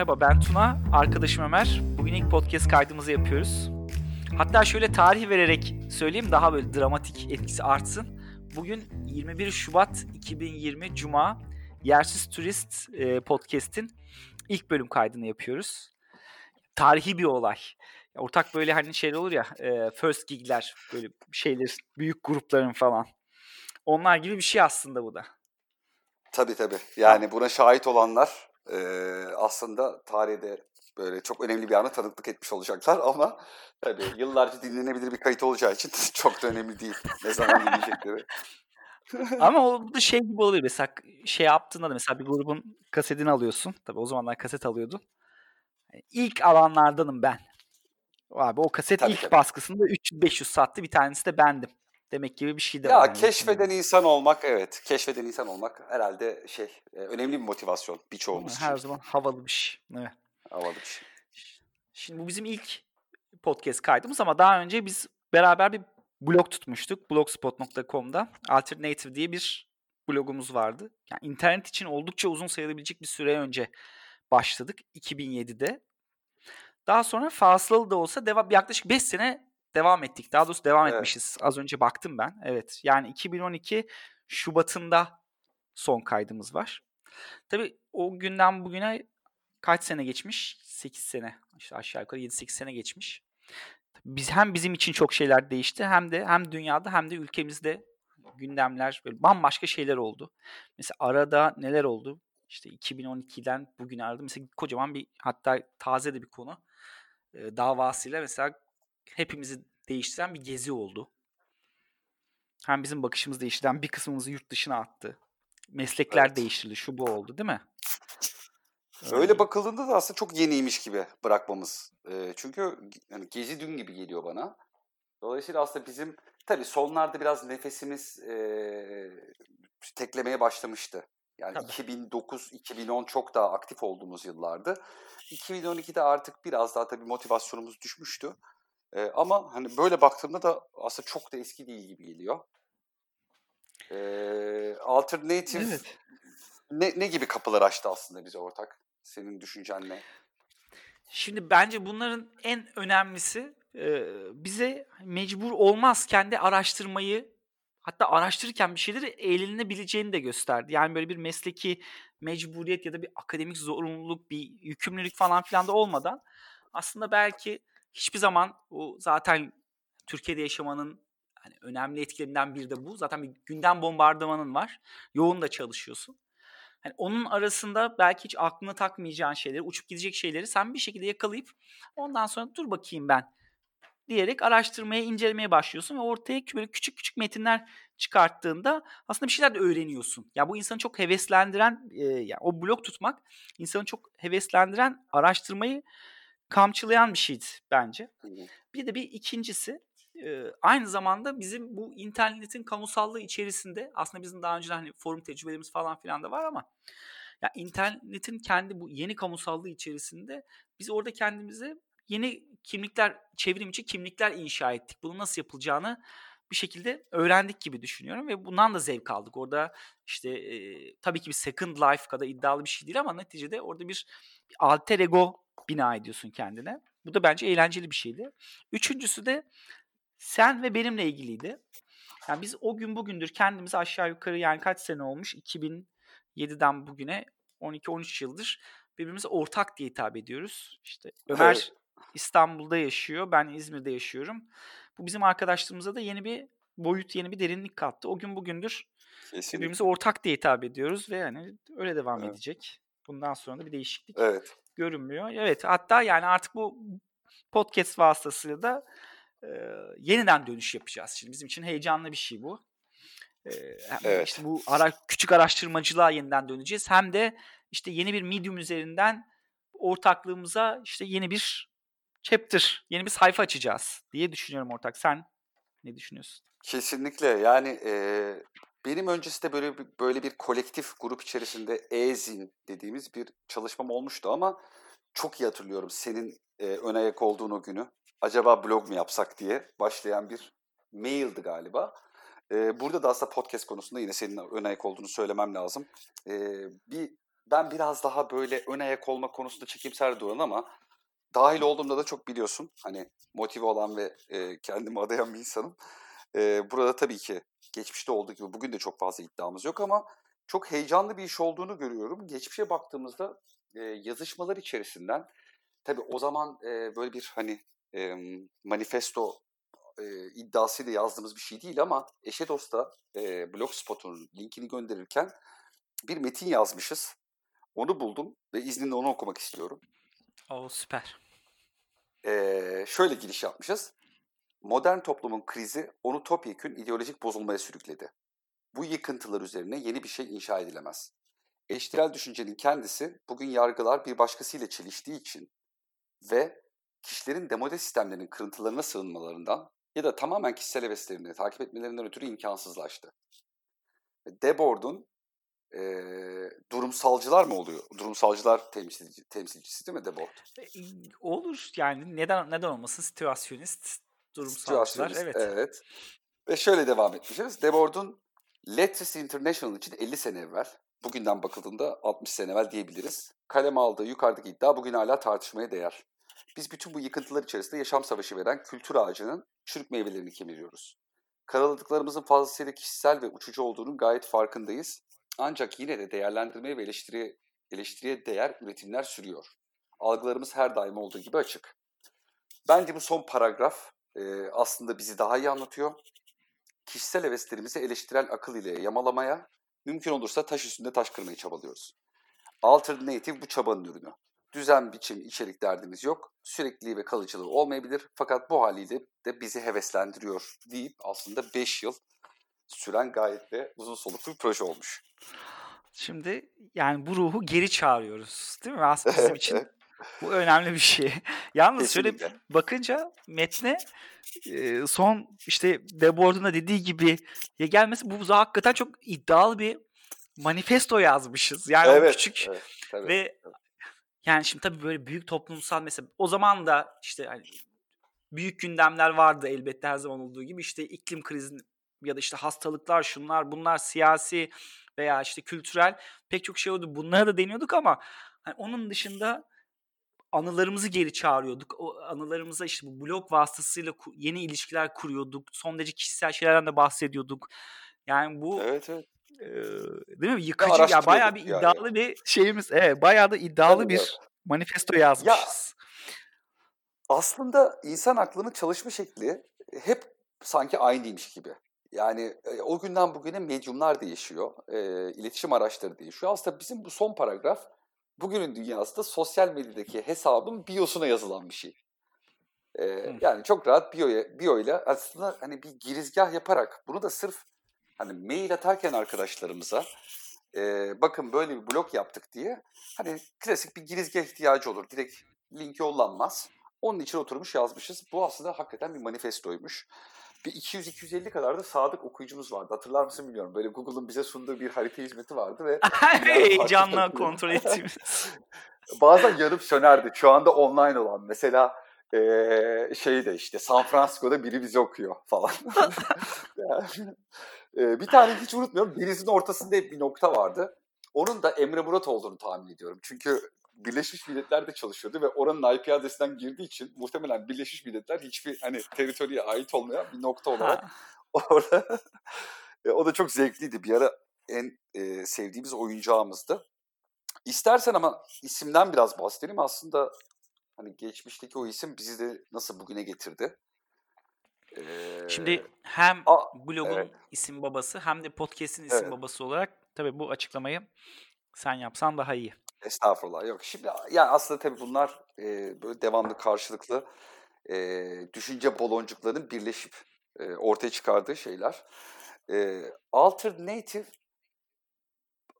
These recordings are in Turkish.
Merhaba ben Tuna, arkadaşım Ömer. Bugün ilk podcast kaydımızı yapıyoruz. Hatta şöyle tarih vererek söyleyeyim daha böyle dramatik etkisi artsın. Bugün 21 Şubat 2020 Cuma Yersiz Turist e, podcast'in ilk bölüm kaydını yapıyoruz. Tarihi bir olay. Ortak böyle hani şey olur ya e, first gigler böyle şeyler büyük grupların falan. Onlar gibi bir şey aslında bu da. Tabii tabii. Yani buna şahit olanlar e, aslında tarihte böyle çok önemli bir ana tanıklık etmiş olacaklar ama tabii yıllarca dinlenebilir bir kayıt olacağı için çok da önemli değil. Ne zaman dinleyecekleri. Ama o da şey gibi olabilir. Mesela şey yaptığında da mesela bir grubun kasetini alıyorsun. Tabii o zamanlar kaset alıyordun. İlk alanlardanım ben. Abi o kaset Tabii, ilk tabii. baskısında 300-500 sattı. Bir tanesi de bendim. Demek gibi bir şey de Ya var. yani. keşfeden insan olmak evet. Keşfeden insan olmak herhalde şey e, önemli bir motivasyon birçoğumuz için. Her zaman havalı bir şey. Evet. Havalı bir şey. Şimdi bu bizim ilk podcast kaydımız ama daha önce biz beraber bir blog tutmuştuk. blogspot.com'da Alternative diye bir blogumuz vardı. Yani internet için oldukça uzun sayılabilecek bir süre önce başladık 2007'de. Daha sonra fasılalı da olsa devam yaklaşık 5 sene devam ettik. Daha doğrusu devam Evet. etmişiz. Az önce baktım ben. Evet. Yani 2012 Şubat'ında son kaydımız var. Tabii o günden bugüne kaç sene geçmiş? 8 sene. İşte aşağı yukarı 7-8 sene geçmiş. Biz hem bizim için çok şeyler değişti hem de hem dünyada hem de ülkemizde gündemler böyle bambaşka şeyler oldu. Mesela arada neler oldu? İşte 2012'den bugüne arada mesela kocaman bir hatta taze de bir konu e, davasıyla mesela hepimizi değiştiren bir gezi oldu. Hem bizim bakışımızı değiştiren bir kısmımızı yurt dışına attı. Meslekler Evet. değiştirildi. Şu bu oldu değil mi? Öyle bakıldığında da aslında çok yeniymiş gibi bırakmamız. E, çünkü yani gezi dün gibi geliyor bana. Dolayısıyla aslında bizim tabii sonlarda biraz nefesimiz e, teklemeye başlamıştı. Yani Tabii. 2009-2010 çok daha aktif olduğumuz yıllardı. 2012'de artık biraz daha tabii motivasyonumuz düşmüştü. E, ama hani böyle baktığımda da aslında çok da eski değil gibi geliyor. E, alternative Evet. ne, ne gibi kapılar açtı aslında bize ortak? Senin düşüncen ne? Şimdi bence bunların en önemlisi e, bize mecbur olmazken de araştırmayı hatta araştırırken bir şeyleri eğlenilebileceğini de gösterdi. Yani böyle bir mesleki mecburiyet ya da bir akademik zorunluluk, bir yükümlülük falan filan da olmadan aslında belki hiçbir zaman o zaten Türkiye'de yaşamanın hani önemli etkilerinden biri de bu. Zaten bir gündem bombardımanın var. Yoğun da çalışıyorsun. Hani onun arasında belki hiç aklına takmayacağın şeyleri, uçup gidecek şeyleri sen bir şekilde yakalayıp ondan sonra dur bakayım ben diyerek araştırmaya, incelemeye başlıyorsun ve ortaya böyle küçük küçük metinler çıkarttığında aslında bir şeyler de öğreniyorsun. Ya bu insanı çok heveslendiren, e, yani o blog tutmak insanı çok heveslendiren, araştırmayı kamçılayan bir şeydi bence. Bir de bir ikincisi e, aynı zamanda bizim bu internetin kamusallığı içerisinde aslında bizim daha önce hani forum tecrübelerimiz falan filan da var ama ya internetin kendi bu yeni kamusallığı içerisinde biz orada kendimize yeni kimlikler, çevrim içi kimlikler inşa ettik. Bunun nasıl yapılacağını bir şekilde öğrendik gibi düşünüyorum ve bundan da zevk aldık. Orada işte e, tabii ki bir second life kadar iddialı bir şey değil ama neticede orada bir, bir alter ego bina ediyorsun kendine. Bu da bence eğlenceli bir şeydi. Üçüncüsü de sen ve benimle ilgiliydi. Yani biz o gün bugündür kendimizi aşağı yukarı yani kaç sene olmuş? 2007'den bugüne 12-13 yıldır birbirimize ortak diye hitap ediyoruz. İşte Ömer Evet. İstanbul'da yaşıyor, ben İzmir'de yaşıyorum. Bu bizim arkadaşlığımıza da yeni bir boyut, yeni bir derinlik kattı. O gün bugündür Kesinlikle. birbirimize ortak diye hitap ediyoruz ve yani öyle devam Evet. edecek. Bundan sonra da bir değişiklik Evet. Görünmüyor. Evet, hatta yani artık bu podcast vasıtasıyla da e, yeniden dönüş yapacağız. Şimdi bizim için heyecanlı bir şey bu. E, Evet. işte bu ara, küçük araştırmacılığa yeniden döneceğiz. Hem de işte yeni bir medium üzerinden ortaklığımıza işte yeni bir chapter, yeni bir sayfa açacağız diye düşünüyorum ortak. Sen ne düşünüyorsun? Kesinlikle yani e, benim öncesinde böyle bir, böyle bir kolektif grup içerisinde e-zin dediğimiz bir çalışmam olmuştu ama çok iyi hatırlıyorum senin e, ön ayak olduğun o günü. Acaba blog mu yapsak diye başlayan bir maildi galiba. E, burada da aslında podcast konusunda yine senin ön ayak olduğunu söylemem lazım. E, bir ben biraz daha böyle ön ayak olma konusunda çekimser duran ama dahil olduğumda da çok biliyorsun. Hani motive olan ve e, kendimi adayan bir insanım. E, burada tabii ki geçmişte olduğu gibi bugün de çok fazla iddiamız yok ama çok heyecanlı bir iş olduğunu görüyorum. Geçmişe baktığımızda e, yazışmalar içerisinden tabii o zaman e, böyle bir hani e, manifesto e, iddiasıyla yazdığımız bir şey değil ama eşe dosta e, Blogspot'un linkini gönderirken bir metin yazmışız. Onu buldum ve izninle onu okumak istiyorum. O süper. Ee, şöyle giriş yapmışız. Modern toplumun krizi onu topyekün ideolojik bozulmaya sürükledi. Bu yıkıntılar üzerine yeni bir şey inşa edilemez. Eleştirel düşüncenin kendisi bugün yargılar bir başkasıyla çeliştiği için ve kişilerin demode sistemlerinin kırıntılarına sığınmalarından ya da tamamen kişisel heveslerini takip etmelerinden ötürü imkansızlaştı. Debord'un e, durumsalcılar mı oluyor? Durumsalcılar temsilci, temsilcisi değil mi Debord? E, olur yani neden neden olmasın situasyonist durumsalcılar evet. Evet. Ve şöyle devam etmişiz. Debord'un Letters International için 50 sene evvel, bugünden bakıldığında 60 sene evvel diyebiliriz. Kalem aldığı yukarıdaki iddia bugün hala tartışmaya değer. Biz bütün bu yıkıntılar içerisinde yaşam savaşı veren kültür ağacının çürük meyvelerini kemiriyoruz. Karaladıklarımızın fazlasıyla kişisel ve uçucu olduğunun gayet farkındayız. Ancak yine de değerlendirmeye ve eleştiriye, eleştiriye değer üretimler sürüyor. Algılarımız her daim olduğu gibi açık. Bence bu son paragraf e, aslında bizi daha iyi anlatıyor. Kişisel heveslerimizi eleştirel akıl ile yamalamaya, mümkün olursa taş üstünde taş kırmayı çabalıyoruz. Alternative bu çabanın ürünü. Düzen, biçim, içerik derdimiz yok. Sürekliliği ve kalıcılığı olmayabilir. Fakat bu haliyle de bizi heveslendiriyor deyip aslında 5 yıl süren gayet de uzun soluklu bir proje olmuş. Şimdi yani bu ruhu geri çağırıyoruz değil mi? Aslında bizim için bu önemli bir şey. Yalnız Kesinlikle. şöyle bakınca metne son işte Debord'un da dediği gibi ya gelmesi bu hakikaten çok iddialı bir manifesto yazmışız. Yani evet, o küçük evet, tabii. ve yani şimdi tabii böyle büyük toplumsal mesela o zaman da işte hani büyük gündemler vardı elbette her zaman olduğu gibi işte iklim krizinin ya da işte hastalıklar şunlar bunlar siyasi veya işte kültürel pek çok şey oldu. Bunlara da deniyorduk ama hani onun dışında anılarımızı geri çağırıyorduk. O anılarımıza işte bu blog vasıtasıyla yeni ilişkiler kuruyorduk. Son derece kişisel şeylerden de bahsediyorduk. Yani bu Evet evet. E, değil mi? Yıkıcı ya bayağı bir iddialı yani. bir şeyimiz. Evet, bayağı da iddialı evet, bir manifesto yazmışız. Ya, aslında insan aklının çalışma şekli hep sanki aynıymış gibi. Yani e, o günden bugüne medyumlar değişiyor, e, iletişim araçları değişiyor. Aslında bizim bu son paragraf bugünün dünyasında sosyal medyadaki hesabın biosuna yazılan bir şey. E, yani çok rahat bio, bio ile aslında hani bir girizgah yaparak bunu da sırf hani mail atarken arkadaşlarımıza e, bakın böyle bir blog yaptık diye hani klasik bir girizgah ihtiyacı olur. Direkt link yollanmaz. Onun için oturmuş yazmışız. Bu aslında hakikaten bir manifestoymuş bir 200-250 kadar da sadık okuyucumuz vardı. Hatırlar mısın bilmiyorum. Böyle Google'ın bize sunduğu bir harita hizmeti vardı ve heyecanla kontrol ettiğimiz. Bazen yanıp sönerdi. Şu anda online olan. Mesela ee, şey de işte San Francisco'da biri bizi okuyor falan. yani, e, bir tane hiç unutmuyorum. Denizin ortasında hep bir nokta vardı. Onun da Emre Murat olduğunu tahmin ediyorum. Çünkü Birleşmiş Milletler'de çalışıyordu ve oranın IP adresinden girdiği için muhtemelen Birleşmiş Milletler hiçbir hani teritoriye ait olmayan bir nokta olarak orada e, o da çok zevkliydi. Bir ara en e, sevdiğimiz oyuncağımızdı. İstersen ama isimden biraz bahsedelim. Aslında hani geçmişteki o isim bizi de nasıl bugüne getirdi. Ee, Şimdi hem a, blogun evet. isim babası hem de podcast'in isim evet. babası olarak tabii bu açıklamayı sen yapsan daha iyi. Estağfurullah yok. Şimdi yani aslında tabii bunlar e, böyle devamlı karşılıklı e, düşünce baloncuklarının birleşip e, ortaya çıkardığı şeyler. E, alternative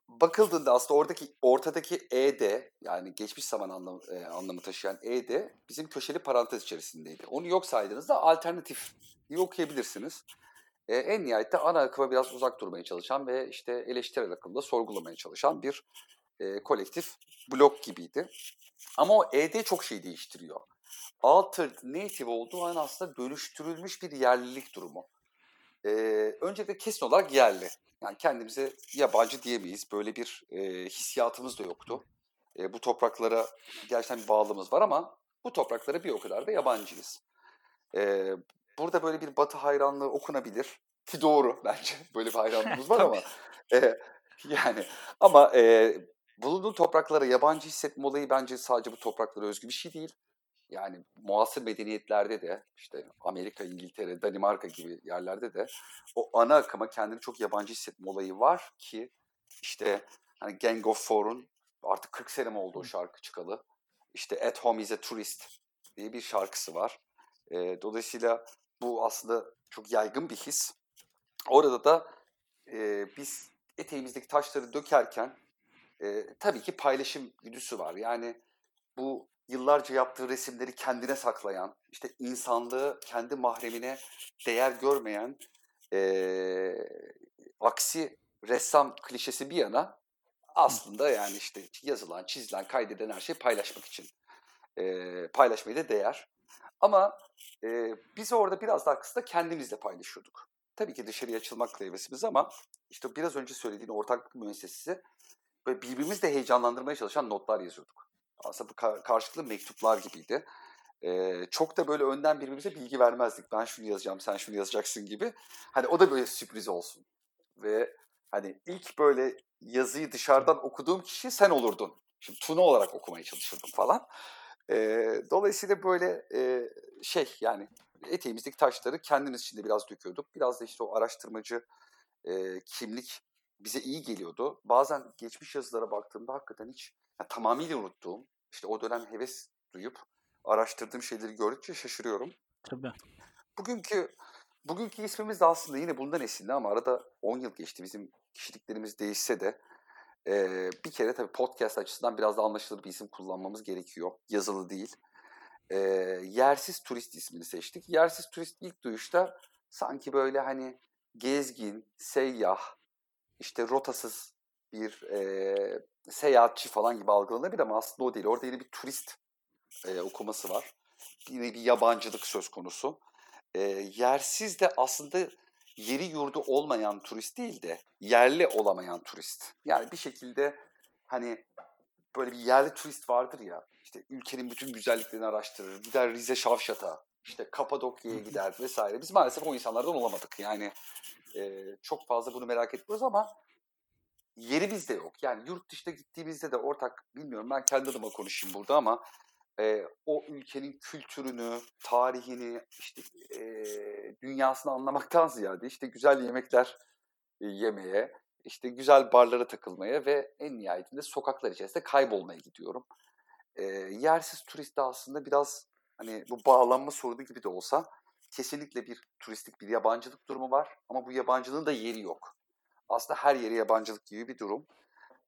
bakıldığında aslında oradaki ortadaki ed yani geçmiş zaman anlamı, e, anlamı taşıyan ed bizim köşeli parantez içerisindeydi. Onu yok saydığınızda alternatif okuyabilirsiniz. E, en nihayette ana akıma biraz uzak durmaya çalışan ve işte eleştirel akımda sorgulamaya çalışan bir e, kolektif blok gibiydi. Ama o ED çok şey değiştiriyor. Altered native olduğu an aslında dönüştürülmüş bir yerlilik durumu. e, öncelikle kesin olarak yerli. Yani kendimize yabancı diyemeyiz. Böyle bir e, hissiyatımız da yoktu. E, bu topraklara gerçekten bir bağlılığımız var ama bu topraklara bir o kadar da yabancıyız. E, burada böyle bir batı hayranlığı okunabilir. Ki doğru bence. Böyle bir hayranlığımız var ama. E, yani ama e, bulunduğun topraklara yabancı hissetme olayı bence sadece bu topraklara özgü bir şey değil. Yani muasır medeniyetlerde de işte Amerika, İngiltere, Danimarka gibi yerlerde de o ana akıma kendini çok yabancı hissetme olayı var ki işte hani Gang of Four'un artık 40 sene mi oldu o şarkı çıkalı. İşte At Home is a Tourist diye bir şarkısı var. E, dolayısıyla bu aslında çok yaygın bir his. Orada da e, biz eteğimizdeki taşları dökerken e, tabii ki paylaşım güdüsü var. Yani bu yıllarca yaptığı resimleri kendine saklayan, işte insanlığı kendi mahremine değer görmeyen e, aksi ressam klişesi bir yana aslında yani işte yazılan, çizilen, kaydedilen her şeyi paylaşmak için e, paylaşmayı da değer. Ama e, biz orada biraz daha kısa kendimizle paylaşıyorduk. Tabii ki dışarıya açılmak hevesimiz ama işte biraz önce söylediğin ortaklık müessesesi böyle birbirimizle heyecanlandırmaya çalışan notlar yazıyorduk. Aslında bu karşılıklı mektuplar gibiydi. Ee, çok da böyle önden birbirimize bilgi vermezdik. Ben şunu yazacağım, sen şunu yazacaksın gibi. Hani o da böyle sürpriz olsun. Ve hani ilk böyle yazıyı dışarıdan okuduğum kişi sen olurdun. Şimdi Tuna olarak okumaya çalışırdım falan. Ee, dolayısıyla böyle e, şey yani eteğimizdeki taşları kendimiz içinde biraz döküyorduk. Biraz da işte o araştırmacı e, kimlik bize iyi geliyordu. Bazen geçmiş yazılara baktığımda hakikaten hiç yani tamamıyla unuttuğum, işte o dönem heves duyup araştırdığım şeyleri gördükçe şaşırıyorum. Tabii. Bugünkü bugünkü ismimiz de aslında yine bundan esinli ama arada 10 yıl geçti. Bizim kişiliklerimiz değişse de e, bir kere tabii podcast açısından biraz da anlaşılır bir isim kullanmamız gerekiyor. Yazılı değil. E, yersiz turist ismini seçtik. Yersiz turist ilk duyuşta sanki böyle hani gezgin, seyyah, işte rotasız bir e, seyahatçi falan gibi algılanabilir ama aslında o değil. Orada yine bir turist e, okuması var. Yine bir yabancılık söz konusu. E, yersiz de aslında yeri yurdu olmayan turist değil de yerli olamayan turist. Yani bir şekilde hani böyle bir yerli turist vardır ya işte ülkenin bütün güzelliklerini araştırır. Gider Rize Şavşat'a işte Kapadokya'ya gider vesaire. Biz maalesef o insanlardan olamadık. Yani e, çok fazla bunu merak etmiyoruz ama yerimiz de yok. Yani yurt dışına gittiğimizde de ortak bilmiyorum ben kendi adıma konuşayım burada ama e, o ülkenin kültürünü, tarihini, işte e, dünyasını anlamaktan ziyade işte güzel yemekler e, yemeye, işte güzel barlara takılmaya ve en nihayetinde sokaklar içerisinde kaybolmaya gidiyorum. E, yersiz turist de aslında biraz hani bu bağlanma sorunu gibi de olsa kesinlikle bir turistik bir yabancılık durumu var ama bu yabancılığın da yeri yok. Aslında her yere yabancılık gibi bir durum.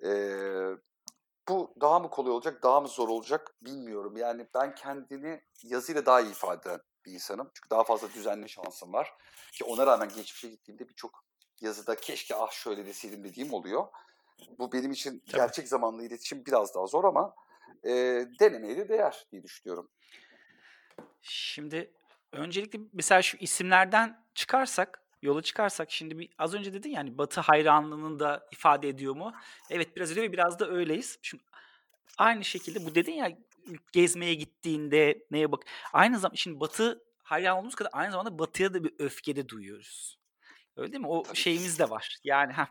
Ee, bu daha mı kolay olacak, daha mı zor olacak bilmiyorum. Yani ben kendini yazıyla daha iyi ifade eden bir insanım. Çünkü daha fazla düzenli şansım var. Ki ona rağmen geçmişe gittiğimde birçok yazıda keşke ah şöyle deseydim dediğim oluyor. Bu benim için gerçek zamanlı iletişim biraz daha zor ama e, denemeye de değer diye düşünüyorum. Şimdi öncelikle mesela şu isimlerden çıkarsak yola çıkarsak şimdi bir az önce dedin yani Batı hayranlığını da ifade ediyor mu? Evet biraz öyle biraz da öyleyiz. Şimdi aynı şekilde bu dedin ya gezmeye gittiğinde neye bak. Aynı zamanda şimdi Batı hayran olduğumuz kadar aynı zamanda Batı'ya da bir öfke de duyuyoruz. Öyle değil mi? O şeyimiz de var. Yani ha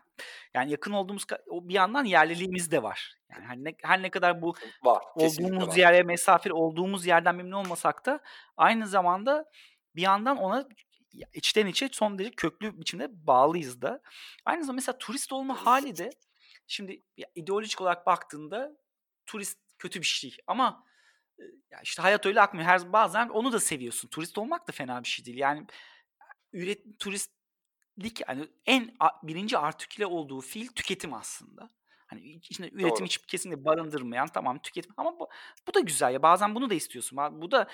yani yakın olduğumuz o bir yandan yerliliğimiz de var. Yani her ne, her ne kadar bu var, olduğumuz var. yere mesafeli olduğumuz yerden memnun olmasak da aynı zamanda bir yandan ona içten içe son derece köklü biçimde bağlıyız da. Aynı zamanda mesela turist olma hali de şimdi ya, ideolojik olarak baktığında turist kötü bir şey ama ya işte hayat öyle akmıyor. Her bazen onu da seviyorsun. Turist olmak da fena bir şey değil. Yani üret turistlik yani en birinci artiküle olduğu fiil tüketim aslında. Hani içinde üretim Doğru. hiç kesinlikle barındırmayan tamam tüketim ama bu, bu da güzel ya bazen bunu da istiyorsun. Bu da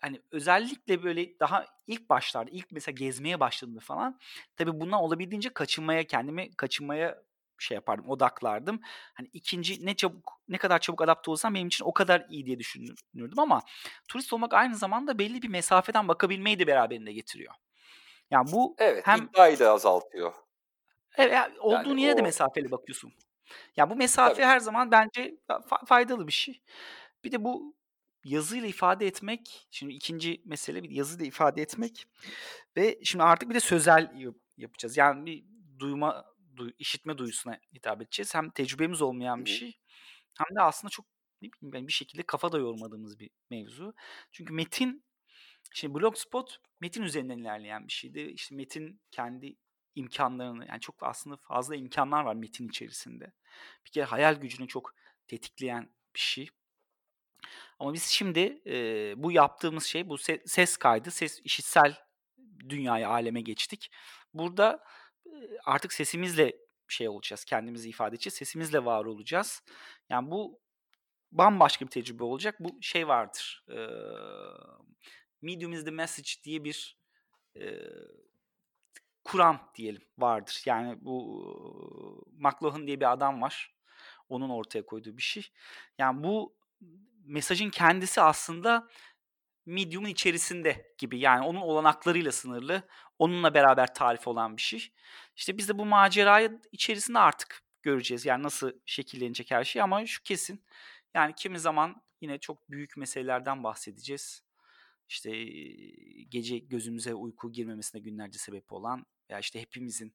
hani özellikle böyle daha ilk başlarda ilk mesela gezmeye başladığımda falan tabii bundan olabildiğince kaçınmaya kendimi kaçınmaya şey yapardım odaklardım. Hani ikinci ne çabuk ne kadar çabuk adapte olsam benim için o kadar iyi diye düşünürdüm ama turist olmak aynı zamanda belli bir mesafeden bakabilmeyi de beraberinde getiriyor. Yani bu Evet, hem iddiayı da azaltıyor. Evet, ya olduğun Yani yere de o mesafeli bakıyorsun. Ya bu mesafe Tabii. her zaman bence fa faydalı bir şey. Bir de bu yazıyla ifade etmek, şimdi ikinci mesele bir yazıyla ifade etmek ve şimdi artık bir de sözel yap yapacağız. Yani bir duyma, duy işitme duyusuna hitap edeceğiz. Hem tecrübemiz olmayan bir şey hem de aslında çok ne bileyim ben bir şekilde kafa da yormadığımız bir mevzu. Çünkü metin şimdi Blogspot metin üzerinden ilerleyen bir şeydi. İşte metin kendi imkanlarını yani çok aslında fazla imkanlar var metin içerisinde. Bir kere hayal gücünü çok tetikleyen bir şey. Ama biz şimdi e, bu yaptığımız şey bu se- ses kaydı, ses işitsel dünyaya, aleme geçtik. Burada e, artık sesimizle şey olacağız, kendimizi ifade edeceğiz, sesimizle var olacağız. Yani bu bambaşka bir tecrübe olacak. Bu şey vardır. E, Medium is the message diye bir e, kuram diyelim vardır. Yani bu McLuhan diye bir adam var. Onun ortaya koyduğu bir şey. Yani bu mesajın kendisi aslında medium'un içerisinde gibi. Yani onun olanaklarıyla sınırlı. Onunla beraber tarif olan bir şey. İşte biz de bu macerayı içerisinde artık göreceğiz. Yani nasıl şekillenecek her şey ama şu kesin. Yani kimi zaman yine çok büyük meselelerden bahsedeceğiz. İşte gece gözümüze uyku girmemesine günlerce sebep olan ya işte hepimizin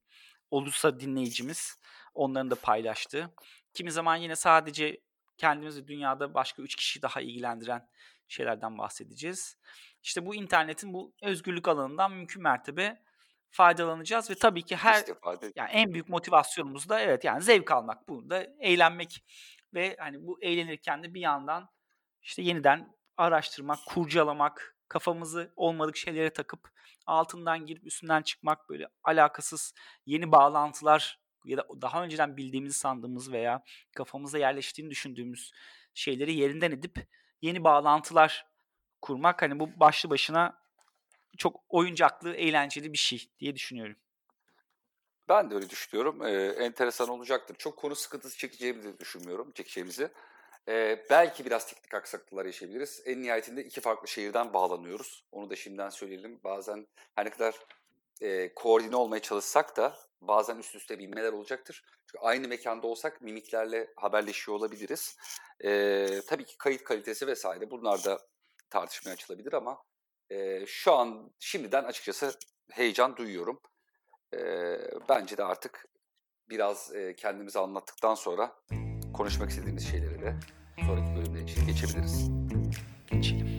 olursa dinleyicimiz onların da paylaştığı. Kimi zaman yine sadece kendimizi dünyada başka üç kişi daha ilgilendiren şeylerden bahsedeceğiz. İşte bu internetin bu özgürlük alanından mümkün mertebe faydalanacağız ve tabii ki her yani en büyük motivasyonumuz da evet yani zevk almak, burada eğlenmek ve hani bu eğlenirken de bir yandan işte yeniden araştırmak, kurcalamak, kafamızı olmadık şeylere takıp altından girip üstünden çıkmak böyle alakasız yeni bağlantılar ya da daha önceden bildiğimizi sandığımız veya kafamıza yerleştiğini düşündüğümüz şeyleri yerinden edip yeni bağlantılar kurmak hani bu başlı başına çok oyuncaklı, eğlenceli bir şey diye düşünüyorum. Ben de öyle düşünüyorum. Ee, enteresan olacaktır. Çok konu sıkıntısı çekeceğimizi düşünmüyorum, çekeceğimizi. Ee, belki biraz teknik aksaklıklar yaşayabiliriz. En nihayetinde iki farklı şehirden bağlanıyoruz. Onu da şimdiden söyleyelim. Bazen her ne kadar e, koordine olmaya çalışsak da bazen üst üste binmeler olacaktır. Çünkü aynı mekanda olsak mimiklerle haberleşiyor olabiliriz. Ee, tabii ki kayıt kalitesi vesaire bunlar da tartışmaya açılabilir ama e, şu an şimdiden açıkçası heyecan duyuyorum. E, bence de artık biraz e, kendimizi anlattıktan sonra konuşmak istediğimiz şeylere de sonraki bölümler için geçebiliriz. Geçelim.